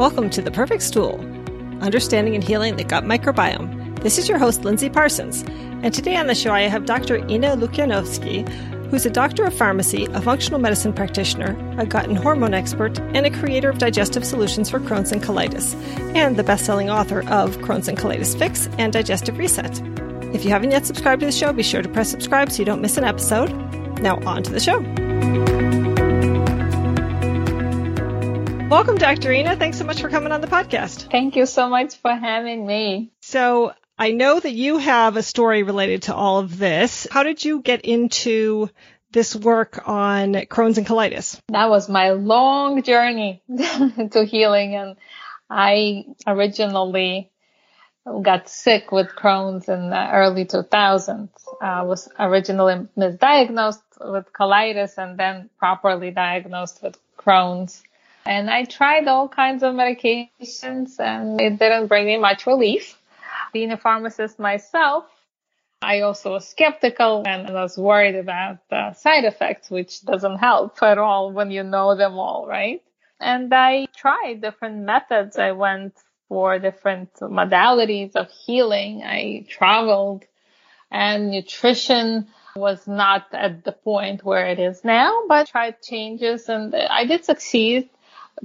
Welcome to The Perfect Stool, understanding and healing the gut microbiome. This is your host, Lindsey Parsons, and today on the show I have Dr. Ina Lukyanovsky, who's a doctor of pharmacy, a functional medicine practitioner, a gut and hormone expert, and a creator of digestive solutions for Crohn's and colitis, and the best-selling author of Crohn's and Colitis Fix and Digestive Reset. If you haven't yet subscribed to the show, be sure to press subscribe so you don't miss an episode. Now on to the show. Welcome, Dr. Ina. Thanks so much for coming on the podcast. Thank you so much for having me. So, I know that you have a story related to all of this. How did you get into this work on Crohn's and colitis? That was my long journey to healing. And I originally got sick with Crohn's in the early 2000s. I was originally misdiagnosed with colitis and then properly diagnosed with Crohn's. And I tried all kinds of medications and it didn't bring me much relief. Being a pharmacist myself, I also was skeptical and was worried about the side effects, which doesn't help at all when you know them all, right? And I tried different methods. I went for different modalities of healing. I traveled and nutrition was not at the point where it is now, but tried changes and I did succeed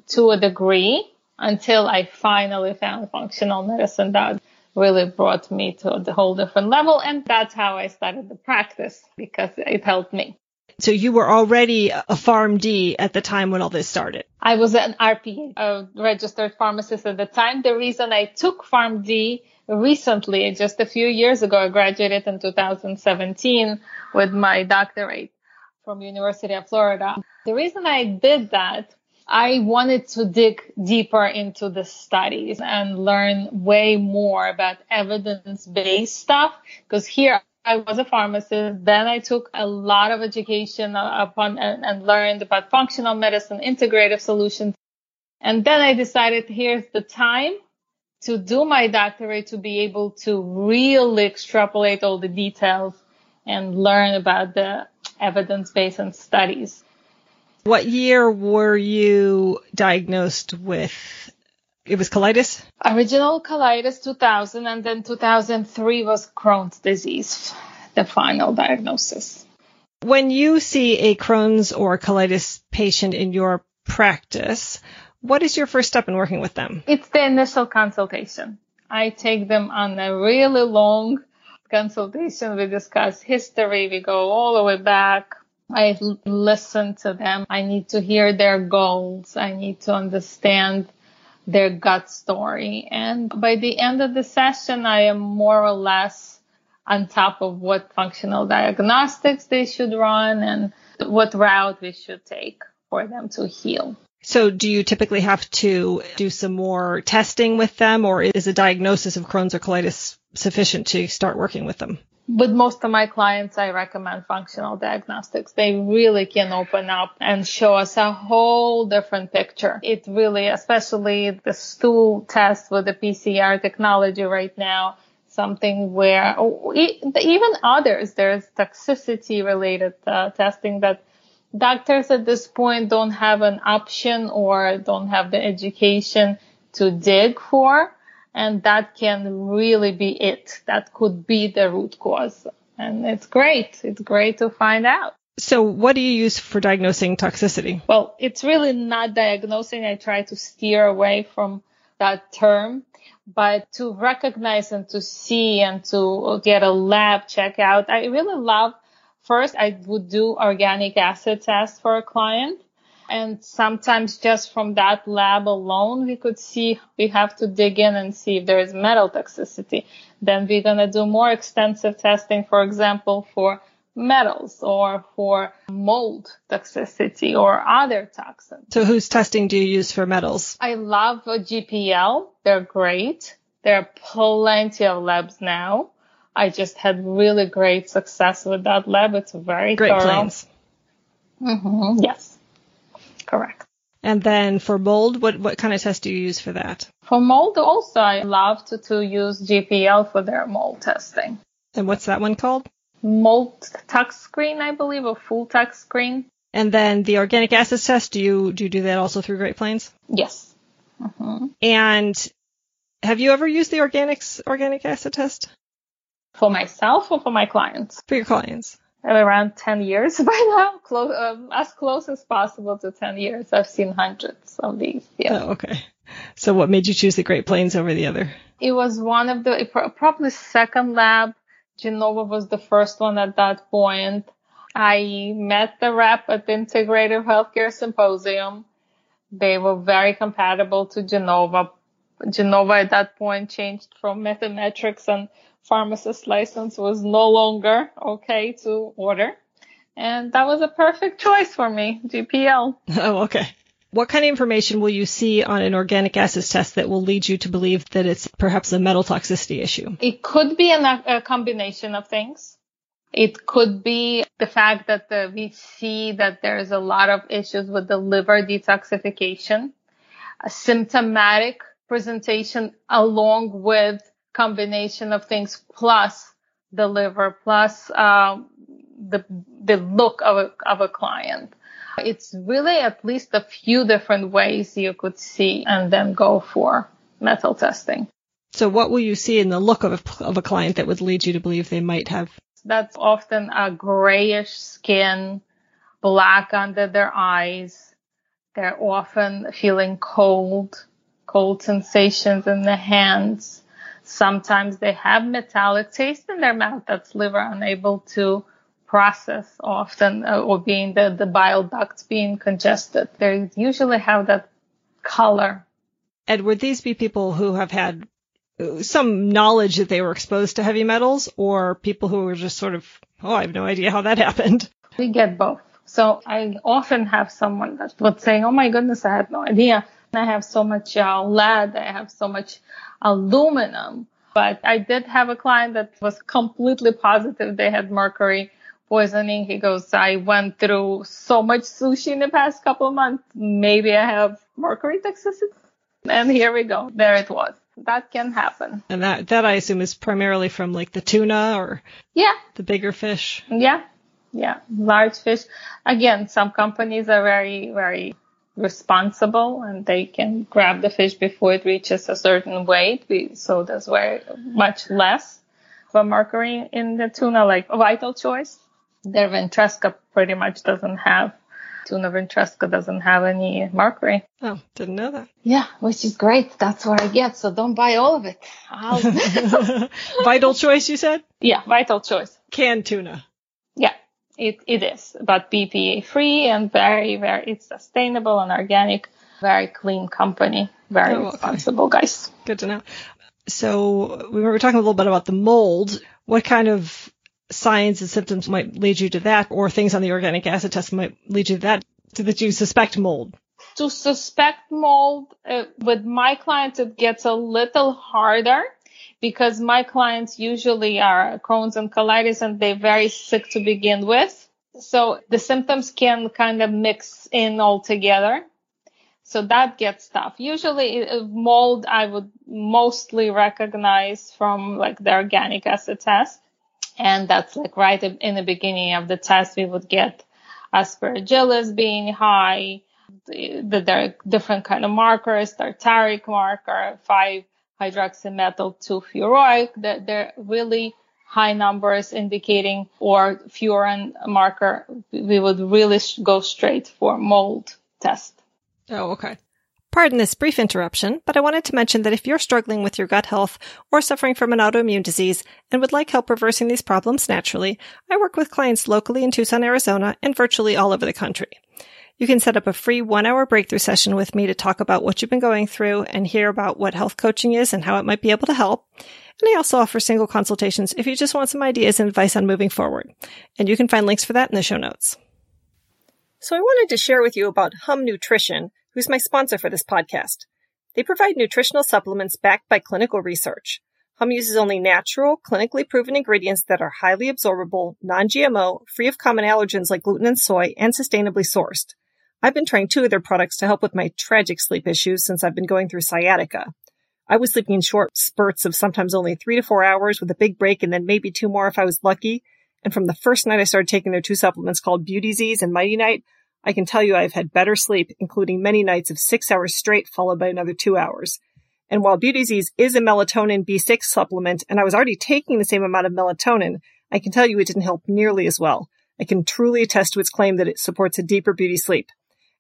to a degree until I finally found functional medicine that really brought me to a whole different level. And that's how I started the practice because it helped me. So you were already a PharmD at the time when all this started. I was an RPA, a registered pharmacist at the time. The reason I took PharmD recently, just a few years ago, I graduated in 2017 with my doctorate from University of Florida. The reason I did that I wanted to dig deeper into the studies and learn way more about evidence-based stuff because here I was a pharmacist. Then I took a lot of education upon and, and learned about functional medicine, integrative solutions. And then I decided here's the time to do my doctorate to be able to really extrapolate all the details and learn about the evidence-based studies. What year were you diagnosed with? It was colitis? Original colitis 2000 and then 2003 was Crohn's disease, the final diagnosis. When you see a Crohn's or colitis patient in your practice, what is your first step in working with them? It's the initial consultation. I take them on a really long consultation. We discuss history. We go all the way back I listen to them. I need to hear their goals. I need to understand their gut story. And by the end of the session, I am more or less on top of what functional diagnostics they should run and what route we should take for them to heal. So do you typically have to do some more testing with them or is a diagnosis of Crohn's or colitis sufficient to start working with them? With most of my clients, I recommend functional diagnostics. They really can open up and show us a whole different picture. It really, especially the stool test with the PCR technology right now, something where oh, even others, there's toxicity related uh, testing that doctors at this point don't have an option or don't have the education to dig for and that can really be it. That could be the root cause. And it's great. It's great to find out. So what do you use for diagnosing toxicity? Well, it's really not diagnosing. I try to steer away from that term, but to recognize and to see and to get a lab check out. I really love first I would do organic acid test for a client and sometimes just from that lab alone, we could see, we have to dig in and see if there is metal toxicity. Then we're going to do more extensive testing, for example, for metals or for mold toxicity or other toxins. So whose testing do you use for metals? I love GPL. They're great. There are plenty of labs now. I just had really great success with that lab. It's very great thorough. Mm-hmm. Yes. Correct. And then for mold, what, what kind of test do you use for that? For mold also, I love to, to use GPL for their mold testing. And what's that one called? Mold tox screen, I believe, or full tox screen. And then the organic acid test, do you, do you do that also through Great Plains? Yes. Mm-hmm. And have you ever used the organics organic acid test? For myself or for my clients? For your clients. Around 10 years by now, close, um, as close as possible to 10 years. I've seen hundreds of these. Yeah. Oh, okay. So what made you choose the Great Plains over the other? It was one of the, probably second lab. Genova was the first one at that point. I met the rep at the Integrative Healthcare Symposium. They were very compatible to Genova. Genova at that point changed from Metametrix and pharmacist license was no longer okay to order. And that was a perfect choice for me, GPL. Oh, okay. What kind of information will you see on an organic acids test that will lead you to believe that it's perhaps a metal toxicity issue? It could be an, a combination of things. It could be the fact that the, we see that there's a lot of issues with the liver detoxification, a symptomatic presentation along with combination of things plus the liver plus um, the the look of a, of a client. It's really at least a few different ways you could see and then go for metal testing. So what will you see in the look of a, of a client that would lead you to believe they might have? That's often a grayish skin, black under their eyes. They're often feeling cold, cold sensations in the hands. Sometimes they have metallic taste in their mouth that's liver unable to process often uh, or being the, the bile ducts being congested. They usually have that color. And would these be people who have had uh, some knowledge that they were exposed to heavy metals or people who were just sort of, oh, I have no idea how that happened? We get both. So I often have someone that would say, oh my goodness, I had no idea. I have so much uh, lead. I have so much aluminum. But I did have a client that was completely positive they had mercury poisoning. He goes, I went through so much sushi in the past couple of months. Maybe I have mercury toxicity. And here we go. There it was. That can happen. And that, that I assume is primarily from like the tuna or yeah, the bigger fish. Yeah. Yeah. Large fish. Again, some companies are very, very responsible and they can grab the fish before it reaches a certain weight. So that's very much less of a mercury in the tuna, like a Vital Choice. Their Ventresca pretty much doesn't have tuna Ventresca doesn't have any mercury. Oh, didn't know that. Yeah, which is great. That's what I get. So don't buy all of it. Vital Choice, you said? Yeah, Vital Choice. Canned tuna. It, it is, but BPA free and very, very, it's sustainable and organic, very clean company, very oh, responsible okay. guys. Good to know. So we were talking a little bit about the mold. What kind of signs and symptoms might lead you to that or things on the organic acid test might lead you to that, so that you suspect mold? To suspect mold, uh, with my clients, it gets a little harder because my clients usually are Crohn's and colitis and they're very sick to begin with. So the symptoms can kind of mix in all together. So that gets tough. Usually uh, mold I would mostly recognize from like the organic acid test. And that's like right in the beginning of the test, we would get aspergillus being high, there are different kind of markers, tartaric marker, 5 hydroxymethyl 2 furoic. That they're really high numbers indicating or furan marker. We would really go straight for mold test. Oh, okay. Pardon this brief interruption, but I wanted to mention that if you're struggling with your gut health or suffering from an autoimmune disease and would like help reversing these problems naturally, I work with clients locally in Tucson, Arizona and virtually all over the country. You can set up a free one hour breakthrough session with me to talk about what you've been going through and hear about what health coaching is and how it might be able to help. And I also offer single consultations if you just want some ideas and advice on moving forward. And you can find links for that in the show notes. So I wanted to share with you about Hum Nutrition, who's my sponsor for this podcast. They provide nutritional supplements backed by clinical research. Hum uses only natural, clinically proven ingredients that are highly absorbable, non-GMO, free of common allergens like gluten and soy, and sustainably sourced. I've been trying two of their products to help with my tragic sleep issues since I've been going through sciatica. I was sleeping in short spurts of sometimes only three to four hours with a big break and then maybe two more if I was lucky. And from the first night I started taking their two supplements called Beauty Z's and Mighty Night, I can tell you I've had better sleep, including many nights of six hours straight, followed by another two hours. And while Beauty Z's is a melatonin B6 supplement, and I was already taking the same amount of melatonin, I can tell you it didn't help nearly as well. I can truly attest to its claim that it supports a deeper beauty sleep.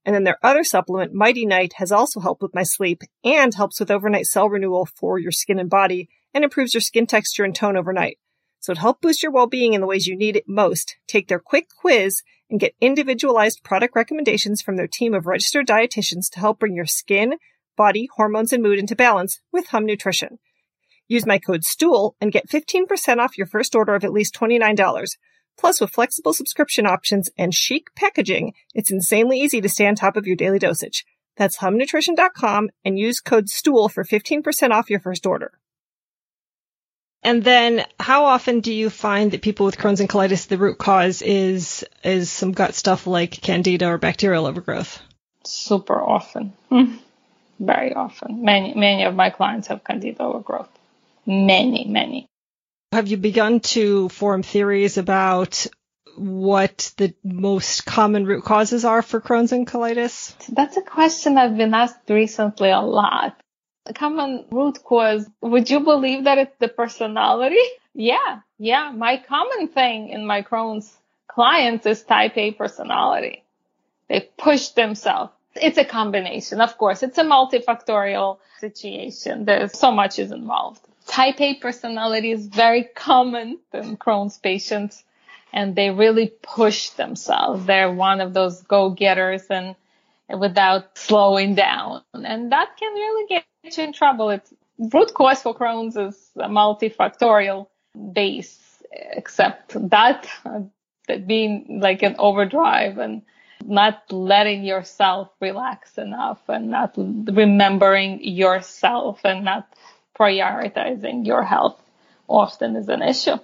And then their other supplement, Mighty Night, has also helped with my sleep and helps with overnight cell renewal for your skin and body and improves your skin texture and tone overnight. So to help boost your well-being in the ways you need it most, take their quick quiz and get individualized product recommendations from their team of registered dietitians to help bring your skin, body, hormones, and mood into balance with Hum Nutrition. Use my code STOOL and get 15% off your first order of at least $29. Plus, with flexible subscription options and chic packaging, it's insanely easy to stay on top of your daily dosage. That's humnutrition.com and use code STOOL for 15% off your first order. And then how often do you find that people with Crohn's and colitis, the root cause is, is some gut stuff like candida or bacterial overgrowth? Super often. Hmm. Very often. Many, many of my clients have candida overgrowth. Many, many. Have you begun to form theories about what the most common root causes are for Crohn's and colitis? That's a question I've been asked recently a lot. The common root cause, would you believe that it's the personality? Yeah, yeah. My common thing in my Crohn's clients is type A personality. They push themselves. It's a combination, of course. It's a multifactorial situation. There's so much is involved. Type A personality is very common in Crohn's patients and they really push themselves. They're one of those go-getters and without slowing down. And that can really get you in trouble. It's root cause for Crohn's is a multifactorial base, except that, that being like an overdrive and not letting yourself relax enough and not remembering yourself and not prioritizing your health often is an issue.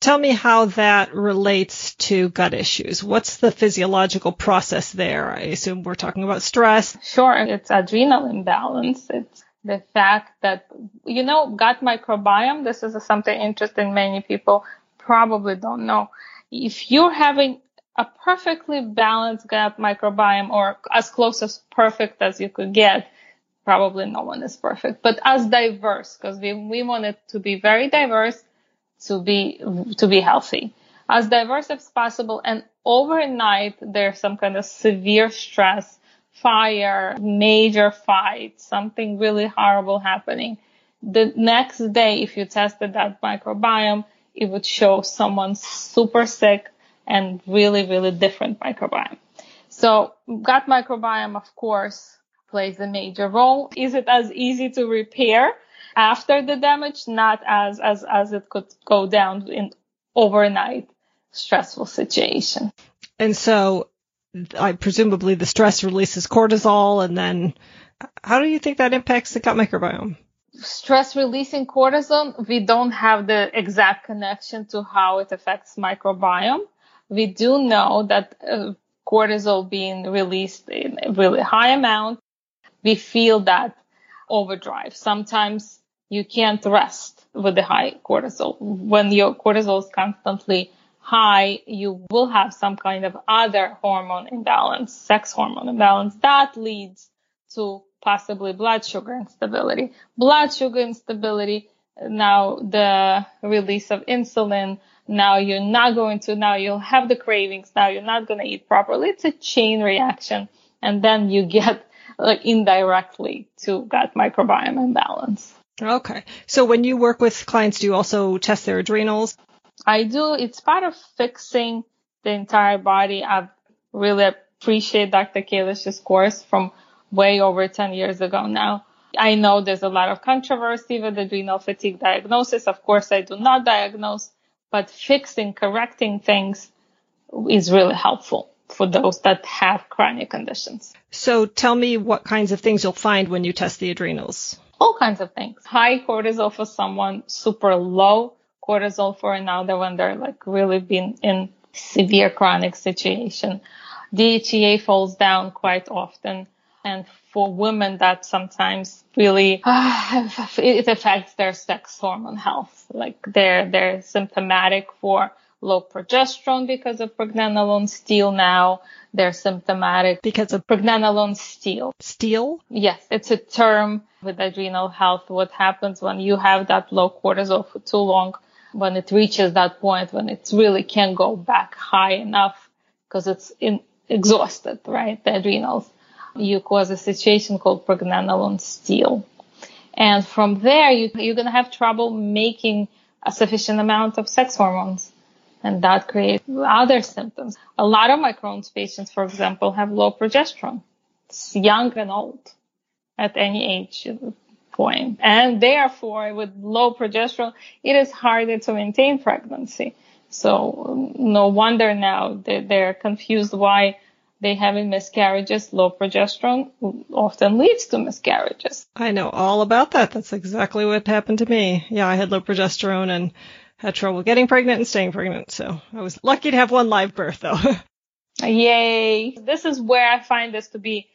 Tell me how that relates to gut issues. What's the physiological process there? I assume we're talking about stress. Sure, it's adrenal imbalance. It's the fact that, you know, gut microbiome, this is something interesting many people probably don't know. If you're having a perfectly balanced gut microbiome or as close as perfect as you could get, probably no one is perfect, but as diverse, because we, we want it to be very diverse to be, to be healthy. As diverse as possible and overnight there's some kind of severe stress, fire, major fight, something really horrible happening. The next day, if you tested that microbiome, it would show someone super sick and really, really different microbiome. So gut microbiome, of course, plays a major role. Is it as easy to repair after the damage? Not as, as, as it could go down in overnight stressful situation. And so I presumably the stress releases cortisol and then how do you think that impacts the gut microbiome? Stress releasing cortisol, we don't have the exact connection to how it affects microbiome. We do know that uh, cortisol being released in a really high amount we feel that overdrive. Sometimes you can't rest with the high cortisol. When your cortisol is constantly high, you will have some kind of other hormone imbalance, sex hormone imbalance that leads to possibly blood sugar instability. Blood sugar instability, now the release of insulin, now you're not going to, now you'll have the cravings, now you're not going to eat properly. It's a chain reaction. And then you get like indirectly to gut microbiome imbalance. Okay. So when you work with clients, do you also test their adrenals? I do. It's part of fixing the entire body. I really appreciate Dr. Kalish's course from way over 10 years ago now. I know there's a lot of controversy with adrenal fatigue diagnosis. Of course, I do not diagnose, but fixing, correcting things is really helpful for those that have chronic conditions. So tell me what kinds of things you'll find when you test the adrenals. All kinds of things. High cortisol for someone, super low cortisol for another when they're like really been in severe chronic situation. DHEA falls down quite often. And for women that sometimes really uh, it affects their sex hormone health. Like they're they're symptomatic for low progesterone because of pregnenolone steal now. they're symptomatic because of pregnenolone steal. Steal? Yes, it's a term with adrenal health. What happens when you have that low cortisol for too long, when it reaches that point when it really can't go back high enough because it's in, exhausted, right? The adrenals. You cause a situation called pregnenolone steal. And from there, you, you're going to have trouble making a sufficient amount of sex hormones. And that creates other symptoms. A lot of my Crohn's patients, for example, have low progesterone. It's young and old at any age point. And therefore, with low progesterone, it is harder to maintain pregnancy. So no wonder now they're confused why they having miscarriages. Low progesterone often leads to miscarriages. I know all about that. That's exactly what happened to me. Yeah, I had low progesterone and had trouble getting pregnant and staying pregnant. So I was lucky to have one live birth though. Yay. This is where I find this to be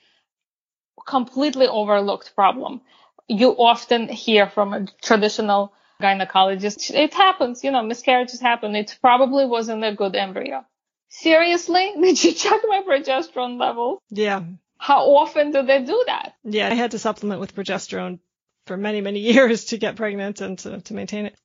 completely overlooked problem. You often hear from a traditional gynecologist, it happens, you know, miscarriages happen. It probably wasn't a good embryo. Seriously? Did you check my progesterone level? Yeah. How often do they do that? Yeah, I had to supplement with progesterone for many, many years to get pregnant and to, to maintain it.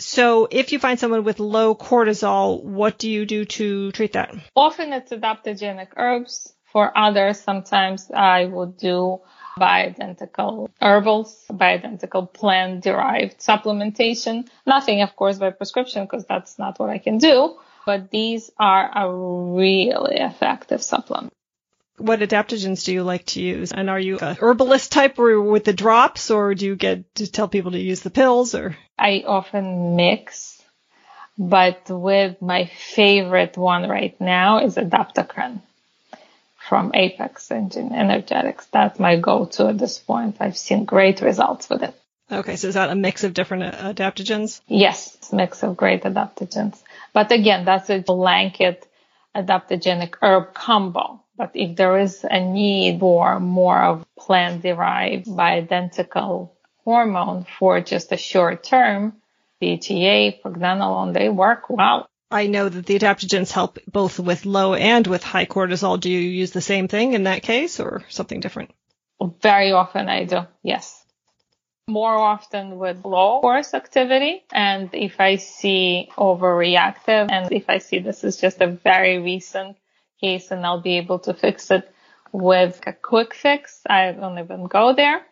So if you find someone with low cortisol, what do you do to treat that? Often it's adaptogenic herbs. For others, sometimes I would do bioidentical herbals, bioidentical plant derived supplementation. Nothing, of course, by prescription because that's not what I can do. But these are a really effective supplement. What adaptogens do you like to use? And are you a herbalist type or with the drops or do you get to tell people to use the pills or? I often mix, but with my favorite one right now is Adaptocrine from Apex Engine Energetics. That's my go-to at this point. I've seen great results with it. Okay, so is that a mix of different uh, adaptogens? Yes, mix of great adaptogens. But again, that's a blanket adaptogenic herb combo. But if there is a need for more of plant derived bioidentical hormone for just a short term, DHEA, pregnenolone, they work well. I know that the adaptogens help both with low and with high cortisol. Do you use the same thing in that case or something different? Very often I do, yes. More often with low force activity. And if I see overreactive and if I see this is just a very recent case and I'll be able to fix it with a quick fix, I don't even go there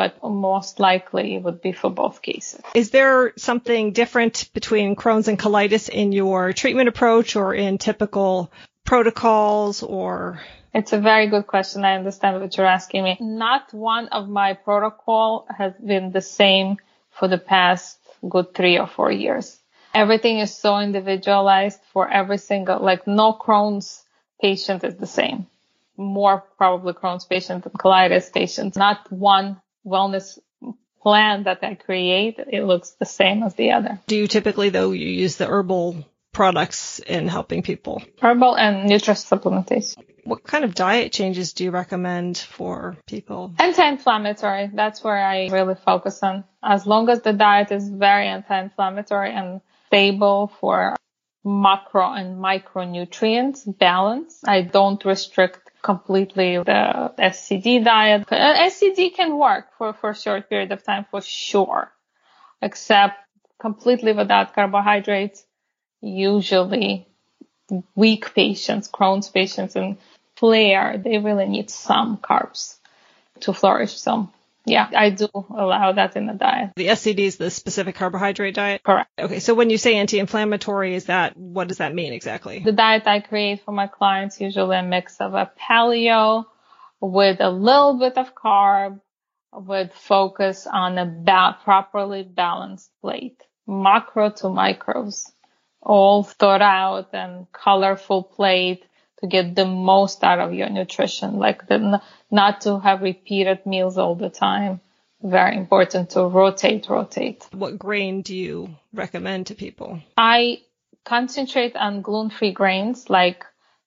but most likely it would be for both cases. Is there something different between Crohn's and colitis in your treatment approach or in typical protocols or? It's a very good question. I understand what you're asking me. Not one of my protocol has been the same for the past good three or four years. Everything is so individualized for every single, like no Crohn's patient is the same. More probably Crohn's patient than colitis patients. Not one wellness plan that I create, it looks the same as the other. Do you typically though you use the herbal products in helping people? Herbal and nutrition supplementation. What kind of diet changes do you recommend for people? Anti-inflammatory. That's where I really focus on. As long as the diet is very anti-inflammatory and stable for macro and micronutrients balance. I don't restrict completely the SCD diet. Uh, SCD can work for, for a short period of time for sure, except completely without carbohydrates. Usually weak patients, Crohn's patients and flare, they really need some carbs to flourish. So yeah, I do allow that in the diet. The SCD is the specific carbohydrate diet? Correct. Okay, so when you say anti-inflammatory, is that, what does that mean exactly? The diet I create for my clients usually a mix of a paleo with a little bit of carb with focus on a ba- properly balanced plate, macro to micros, all thought out and colorful plate to get the most out of your nutrition, like the, not to have repeated meals all the time. Very important to rotate, rotate. What grain do you recommend to people? I concentrate on gluten-free grains like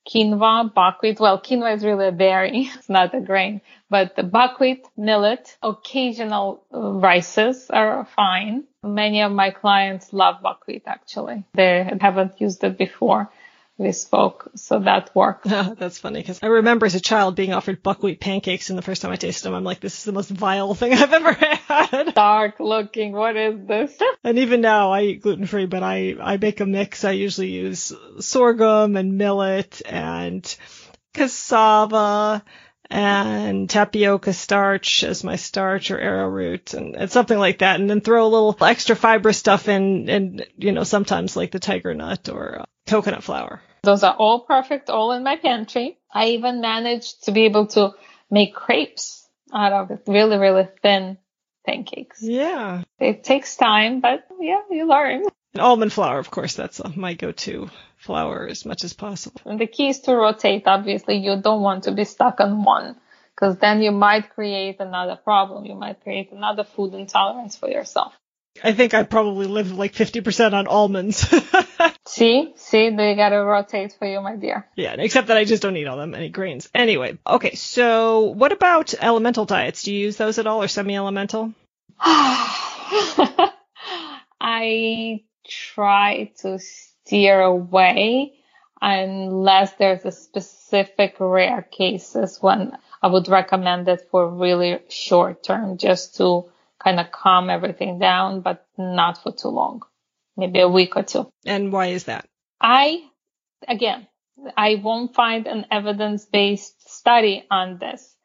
quinoa, buckwheat. Well, quinoa is really a berry. It's not a grain, but the buckwheat, millet, occasional uh, rices are fine. Many of my clients love buckwheat actually. They haven't used it before we spoke. So that worked. That's funny because I remember as a child being offered buckwheat pancakes and the first time I tasted them, I'm like, this is the most vile thing I've ever had. Dark looking. What is this? and even now I eat gluten free, but I, I make a mix. I usually use sorghum and millet and cassava and tapioca starch as my starch or arrowroot and, and something like that. And then throw a little extra fiber stuff in and, you know, sometimes like the tiger nut or coconut flour. Those are all perfect, all in my pantry. I even managed to be able to make crepes out of it. Really, really thin pancakes. Yeah. It takes time, but yeah, you learn. And almond flour, of course, that's my go-to flour as much as possible. And the key is to rotate. Obviously, you don't want to be stuck on one because then you might create another problem. You might create another food intolerance for yourself. I think I probably live like 50% on almonds. see, see, they gotta rotate for you, my dear. Yeah, except that I just don't eat all them any grains. Anyway, okay, so what about elemental diets? Do you use those at all or semi-elemental? I try to steer away unless there's a specific rare cases when I would recommend it for really short term just to kind of calm everything down, but not for too long, maybe a week or two. And why is that? I, again, I won't find an evidence based study on this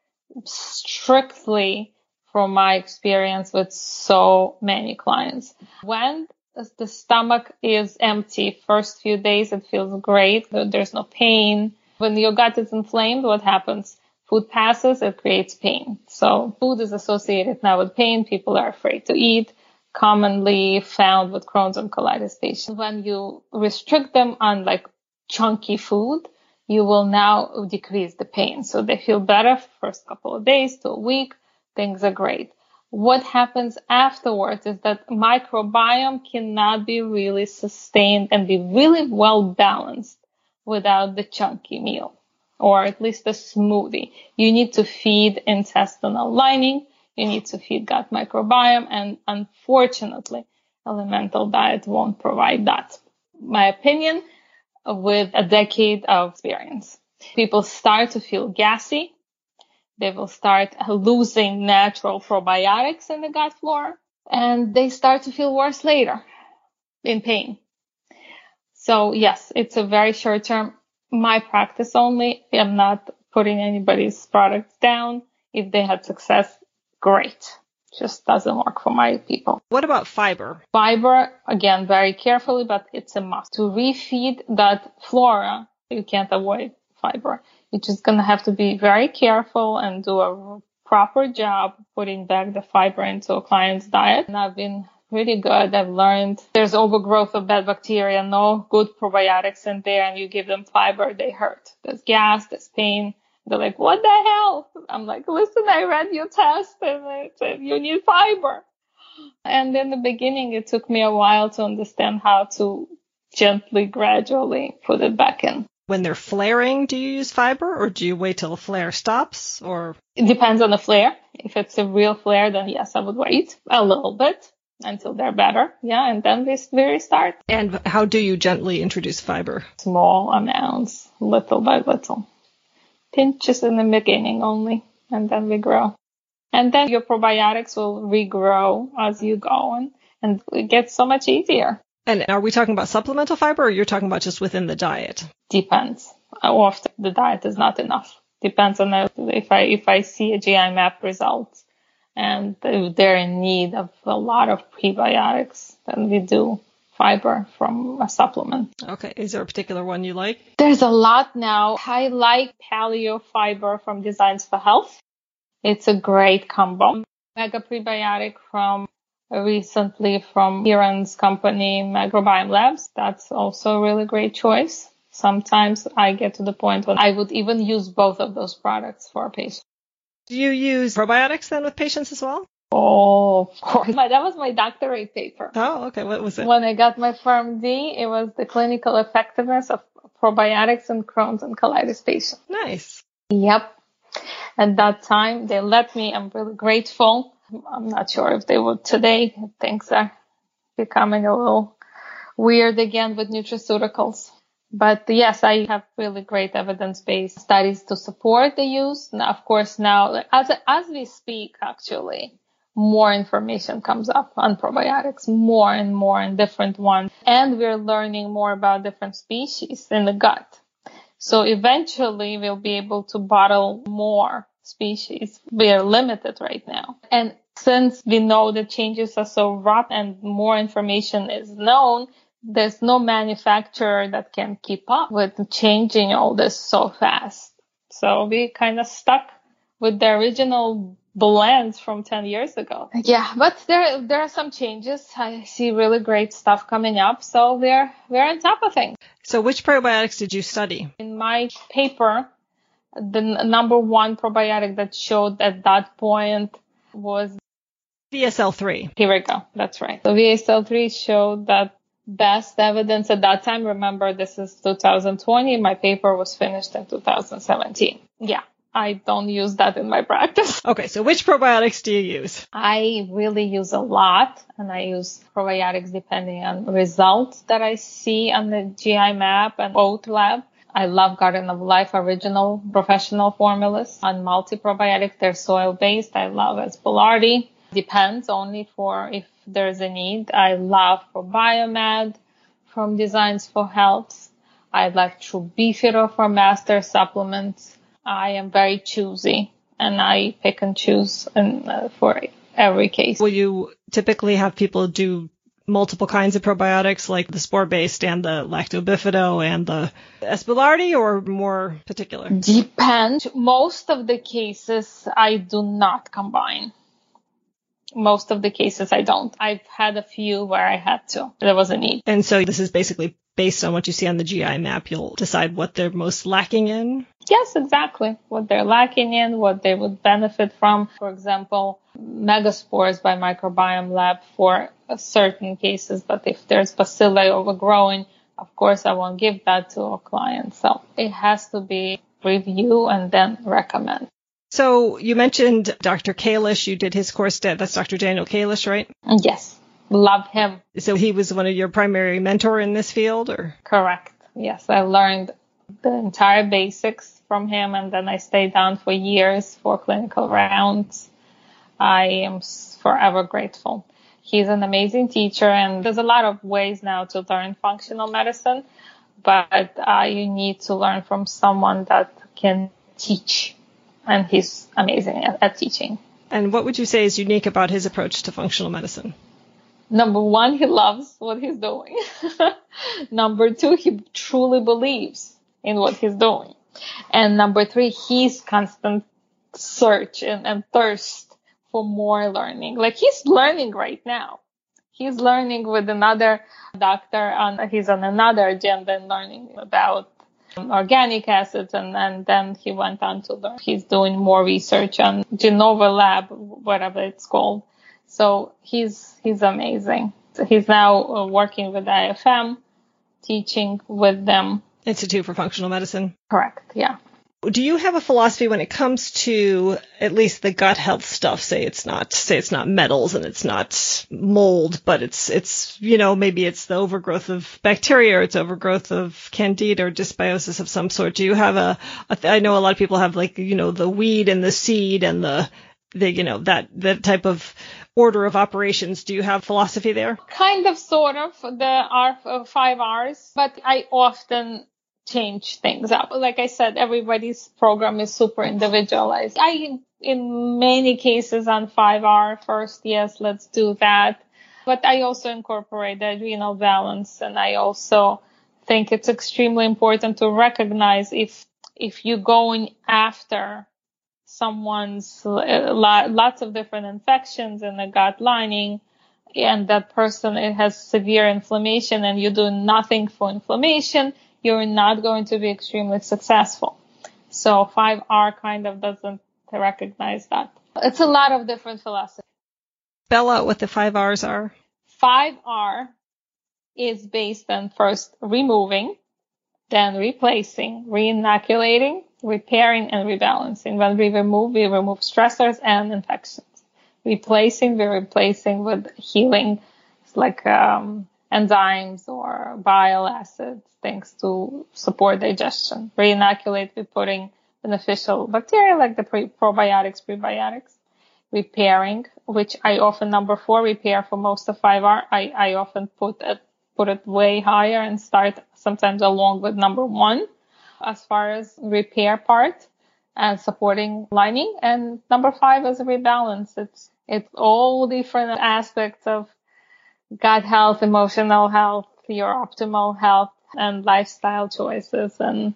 strictly from my experience with so many clients. When the stomach is empty. First few days it feels great. There's no pain. When your gut is inflamed, what happens? Food passes, it creates pain. So food is associated now with pain. People are afraid to eat. Commonly found with Crohn's and colitis patients. When you restrict them on like chunky food, you will now decrease the pain. So they feel better first couple of days to a week. Things are great what happens afterwards is that microbiome cannot be really sustained and be really well balanced without the chunky meal or at least a smoothie. You need to feed intestinal lining. You need to feed gut microbiome. And unfortunately, elemental diet won't provide that. My opinion with a decade of experience. People start to feel gassy they will start losing natural probiotics in the gut flora and they start to feel worse later in pain. So yes, it's a very short term. My practice only. I'm not putting anybody's products down. If they had success, great. Just doesn't work for my people. What about fiber? Fiber, again, very carefully, but it's a must. To refeed that flora, you can't avoid fiber. You're just going to have to be very careful and do a proper job putting back the fiber into a client's diet. And I've been really good. I've learned there's overgrowth of bad bacteria, no good probiotics in there, and you give them fiber, they hurt. There's gas, there's pain. They're like, what the hell? I'm like, listen, I read your test and it said you need fiber. And in the beginning, it took me a while to understand how to gently, gradually put it back in when they're flaring, do you use fiber or do you wait till the flare stops or? It depends on the flare. If it's a real flare, then yes, I would wait a little bit until they're better. Yeah. And then we, we restart. And how do you gently introduce fiber? Small amounts, little by little. Pinches in the beginning only, and then we grow. And then your probiotics will regrow as you go and, and it gets so much easier. And are we talking about supplemental fiber or you're talking about just within the diet? Depends. Uh, often the diet is not enough. Depends on if I, if I see a GI map results and they're in need of a lot of prebiotics, then we do fiber from a supplement. Okay. Is there a particular one you like? There's a lot now. I like paleo fiber from Designs for Health. It's a great combo. Mega prebiotic from uh, recently from Kiran's company, Microbiome Labs. That's also a really great choice. Sometimes I get to the point when I would even use both of those products for a patient. Do you use probiotics then with patients as well? Oh, of course. My, that was my doctorate paper. Oh, okay. What was it? When I got my PharmD, it was the clinical effectiveness of probiotics in Crohn's and colitis patients. Nice. Yep. At that time, they let me. I'm really grateful. I'm not sure if they would today. Things are becoming a little weird again with nutraceuticals. But yes, I have really great evidence-based studies to support the use. Now, of course, now as, as we speak, actually, more information comes up on probiotics, more and more and different ones. And we're learning more about different species in the gut. So eventually we'll be able to bottle more species. We are limited right now. And since we know the changes are so rapid and more information is known, there's no manufacturer that can keep up with changing all this so fast. So we kind of stuck with the original blends from 10 years ago. Yeah, but there there are some changes. I see really great stuff coming up, so we're we're on top of things. So which probiotics did you study? In my paper, the n- number one probiotic that showed at that point was VSL3. Here we go. That's right. So VSL3 showed that best evidence at that time. Remember, this is 2020. My paper was finished in 2017. Yeah. I don't use that in my practice. Okay, so which probiotics do you use? I really use a lot and I use probiotics depending on results that I see on the GI map and OAT lab. I love Garden of Life original professional formulas on multi probiotic. They're soil based. I love S. boulardii. Depends only for if there's a need. I love Probiomed from Designs for Health. I like True Bifidо for master supplements. I am very choosy and I pick and choose and, uh, for every case. Will you typically have people do multiple kinds of probiotics like the spore based and the lactobifido and the S. boulardii or more particular? Depends. Most of the cases I do not combine. Most of the cases I don't. I've had a few where I had to. There was a need. And so this is basically based on what you see on the GI map, you'll decide what they're most lacking in. Yes, exactly. What they're lacking in, what they would benefit from. For example, megaspores by Microbiome Lab for certain cases, but if there's bacilli overgrowing, of course I won't give that to a client. So it has to be review and then recommend. So you mentioned Dr. Kalish. You did his course. That's Dr. Daniel Kalish, right? Yes. Love him. So he was one of your primary mentor in this field or? Correct. Yes. I learned the entire basics from him and then I stayed on for years for clinical rounds. I am forever grateful. He's an amazing teacher and there's a lot of ways now to learn functional medicine, but uh, you need to learn from someone that can teach and he's amazing at, at teaching. And what would you say is unique about his approach to functional medicine? Number one, he loves what he's doing. number two, he truly believes in what he's doing. And number three, he's constant search and, and thirst for more learning. Like he's learning right now. He's learning with another doctor on, he's on another agenda and learning about organic acids and, and then he went on to learn. He's doing more research on Genova Lab, whatever it's called. So he's, he's amazing. So he's now uh, working with IFM, teaching with them. Institute for Functional Medicine. Correct. Yeah. Do you have a philosophy when it comes to at least the gut health stuff? Say it's not, say it's not metals and it's not mold, but it's, it's, you know, maybe it's the overgrowth of bacteria or it's overgrowth of candida or dysbiosis of some sort. Do you have a, I know a lot of people have like, you know, the weed and the seed and the, the, you know, that, that type of order of operations. Do you have philosophy there? Kind of, sort of, the R, uh, five R's, but I often change things up. Like I said, everybody's program is super individualized. I, in many cases on 5R first, yes, let's do that. But I also incorporate the adrenal balance and I also think it's extremely important to recognize if, if you're going after someone's uh, lots of different infections in the gut lining and that person it has severe inflammation and you do nothing for inflammation, you're not going to be extremely successful. So 5R kind of doesn't recognize that. It's a lot of different philosophies. Spell out what the 5Rs are. 5R is based on first removing, then replacing, reinoculating, repairing, and rebalancing. When we remove, we remove stressors and infections. Replacing, we're replacing with healing. It's like um, enzymes or bile acids, things to support digestion. Reinoculate with putting beneficial bacteria like the pre- probiotics, prebiotics. Repairing, which I often number four repair for most of 5R. I, I often put it, put it way higher and start sometimes along with number one as far as repair part and supporting lining. And number five is rebalance. It's, it's all different aspects of gut health, emotional health, your optimal health and lifestyle choices. And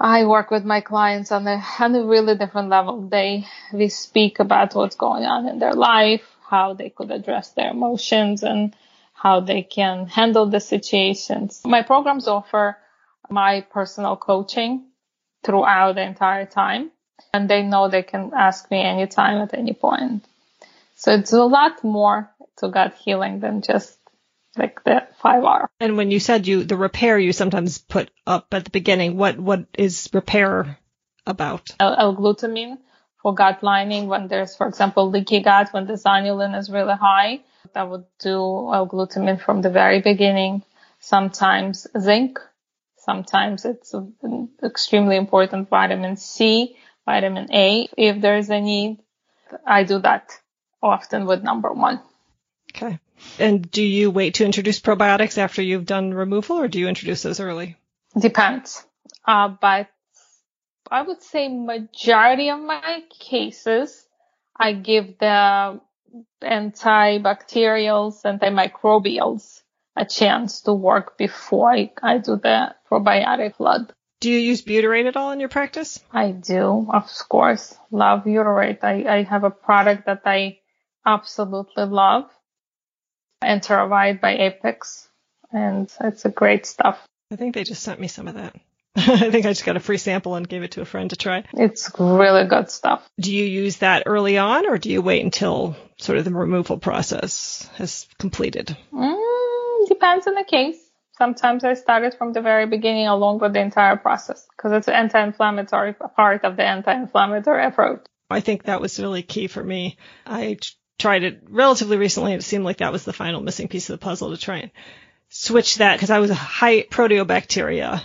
I work with my clients on a, on a really different level. They, we speak about what's going on in their life, how they could address their emotions and how they can handle the situations. My programs offer my personal coaching throughout the entire time and they know they can ask me anytime at any point. So it's a lot more to gut healing than just like the 5R. And when you said you, the repair you sometimes put up at the beginning, what, what is repair about? L-glutamine for gut lining when there's, for example, leaky gut, when the zonulin is really high. I would do L-glutamine from the very beginning. Sometimes zinc. Sometimes it's an extremely important vitamin C, vitamin A if there's a need. I do that often with number one. Okay. And do you wait to introduce probiotics after you've done removal or do you introduce those early? Depends. Uh, but I would say majority of my cases, I give the antibacterials, antimicrobials a chance to work before I, I do the probiotic flood. Do you use butyrate at all in your practice? I do, of course. Love butyrate. I, I have a product that I absolutely love. Enterovite by Apex. And it's a great stuff. I think they just sent me some of that. I think I just got a free sample and gave it to a friend to try. It's really good stuff. Do you use that early on or do you wait until sort of the removal process has completed? Mm, depends on the case. Sometimes I start it from the very beginning along with the entire process because it's an anti-inflammatory part of the anti-inflammatory approach. I think that was really key for me. I tried it relatively recently and it seemed like that was the final missing piece of the puzzle to try and switch that because I was a high proteobacteria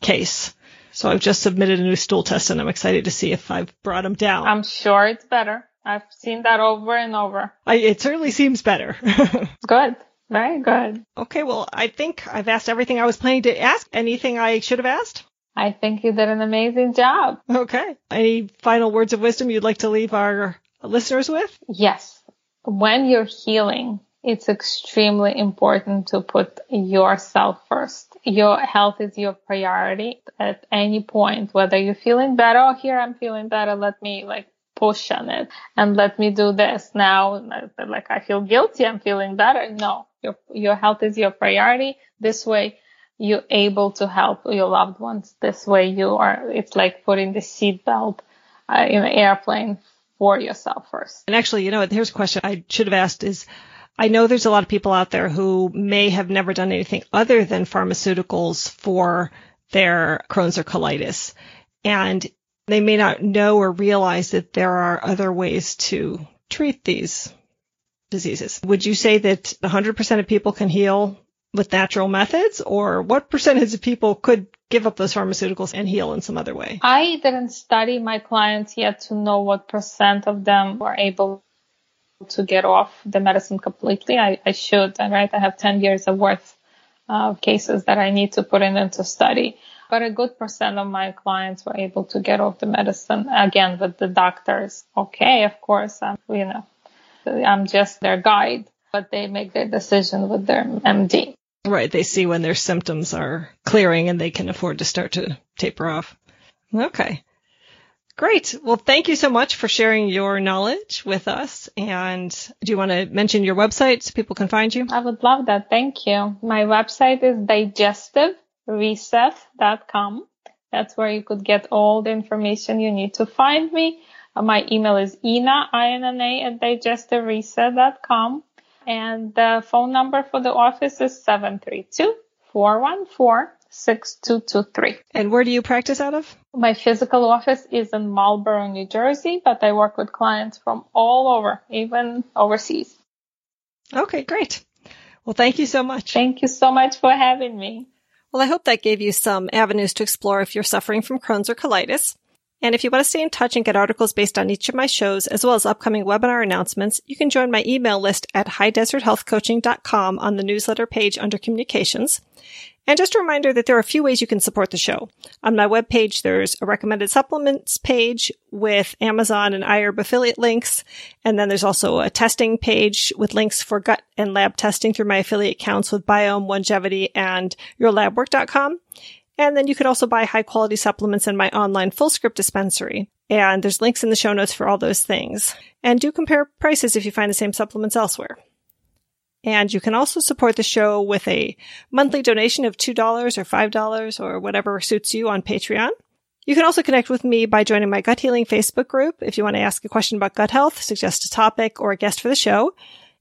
case. So I've just submitted a new stool test and I'm excited to see if I've brought them down. I'm sure it's better. I've seen that over and over. I, it certainly seems better. good. Very good. Okay, well, I think I've asked everything I was planning to ask. Anything I should have asked? I think you did an amazing job. Okay. Any final words of wisdom you'd like to leave our listeners with? Yes. When you're healing, it's extremely important to put yourself first. Your health is your priority at any point, whether you're feeling better, oh, here I'm feeling better, let me like push on it and let me do this now. Like I feel guilty, I'm feeling better. No, your, your health is your priority. This way you're able to help your loved ones. This way you are, it's like putting the seatbelt uh, in an airplane for yourself first. And actually, you know, here's a question I should have asked is, I know there's a lot of people out there who may have never done anything other than pharmaceuticals for their Crohn's or colitis. And they may not know or realize that there are other ways to treat these diseases. Would you say that 100% of people can heal with natural methods or what percentage of people could give up those pharmaceuticals and heal in some other way? I didn't study my clients yet to know what percent of them were able to get off the medicine completely. I, I should, right? I have 10 years of worth of cases that I need to put in into study. But a good percent of my clients were able to get off the medicine again with the doctors. Okay, of course, I'm, you know, I'm just their guide, but they make their decision with their MD. Right. They see when their symptoms are clearing and they can afford to start to taper off. Okay. Great. Well, thank you so much for sharing your knowledge with us. And do you want to mention your website so people can find you? I would love that. Thank you. My website is digestivereset.com. That's where you could get all the information you need to find me. Uh, my email is ina, I-N-N-A at digestivereset.com. And the phone number for the office is 732 414 6223. And where do you practice out of? My physical office is in Marlboro, New Jersey, but I work with clients from all over, even overseas. Okay, great. Well, thank you so much. Thank you so much for having me. Well, I hope that gave you some avenues to explore if you're suffering from Crohn's or colitis. And if you want to stay in touch and get articles based on each of my shows, as well as upcoming webinar announcements, you can join my email list at highdeserthealthcoaching.com on the newsletter page under communications. And just a reminder that there are a few ways you can support the show. On my webpage, there's a recommended supplements page with Amazon and iHerb affiliate links. And then there's also a testing page with links for gut and lab testing through my affiliate accounts with Biome, Longevity, and YourLabWork.com. And then you could also buy high quality supplements in my online Fullscript dispensary. And there's links in the show notes for all those things. And do compare prices if you find the same supplements elsewhere. And you can also support the show with a monthly donation of $2 or $5 or whatever suits you on Patreon. You can also connect with me by joining my gut healing Facebook group if you want to ask a question about gut health, suggest a topic, or a guest for the show.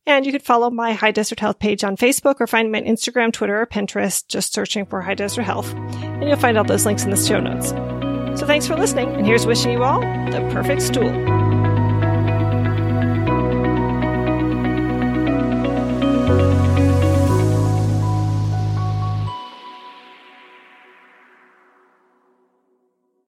And you can follow my High Desert Health page on Facebook or find me on Instagram, Twitter, or Pinterest, just searching for High Desert Health. And you'll find all those links in the show notes. So thanks for listening, and here's wishing you all the perfect stool.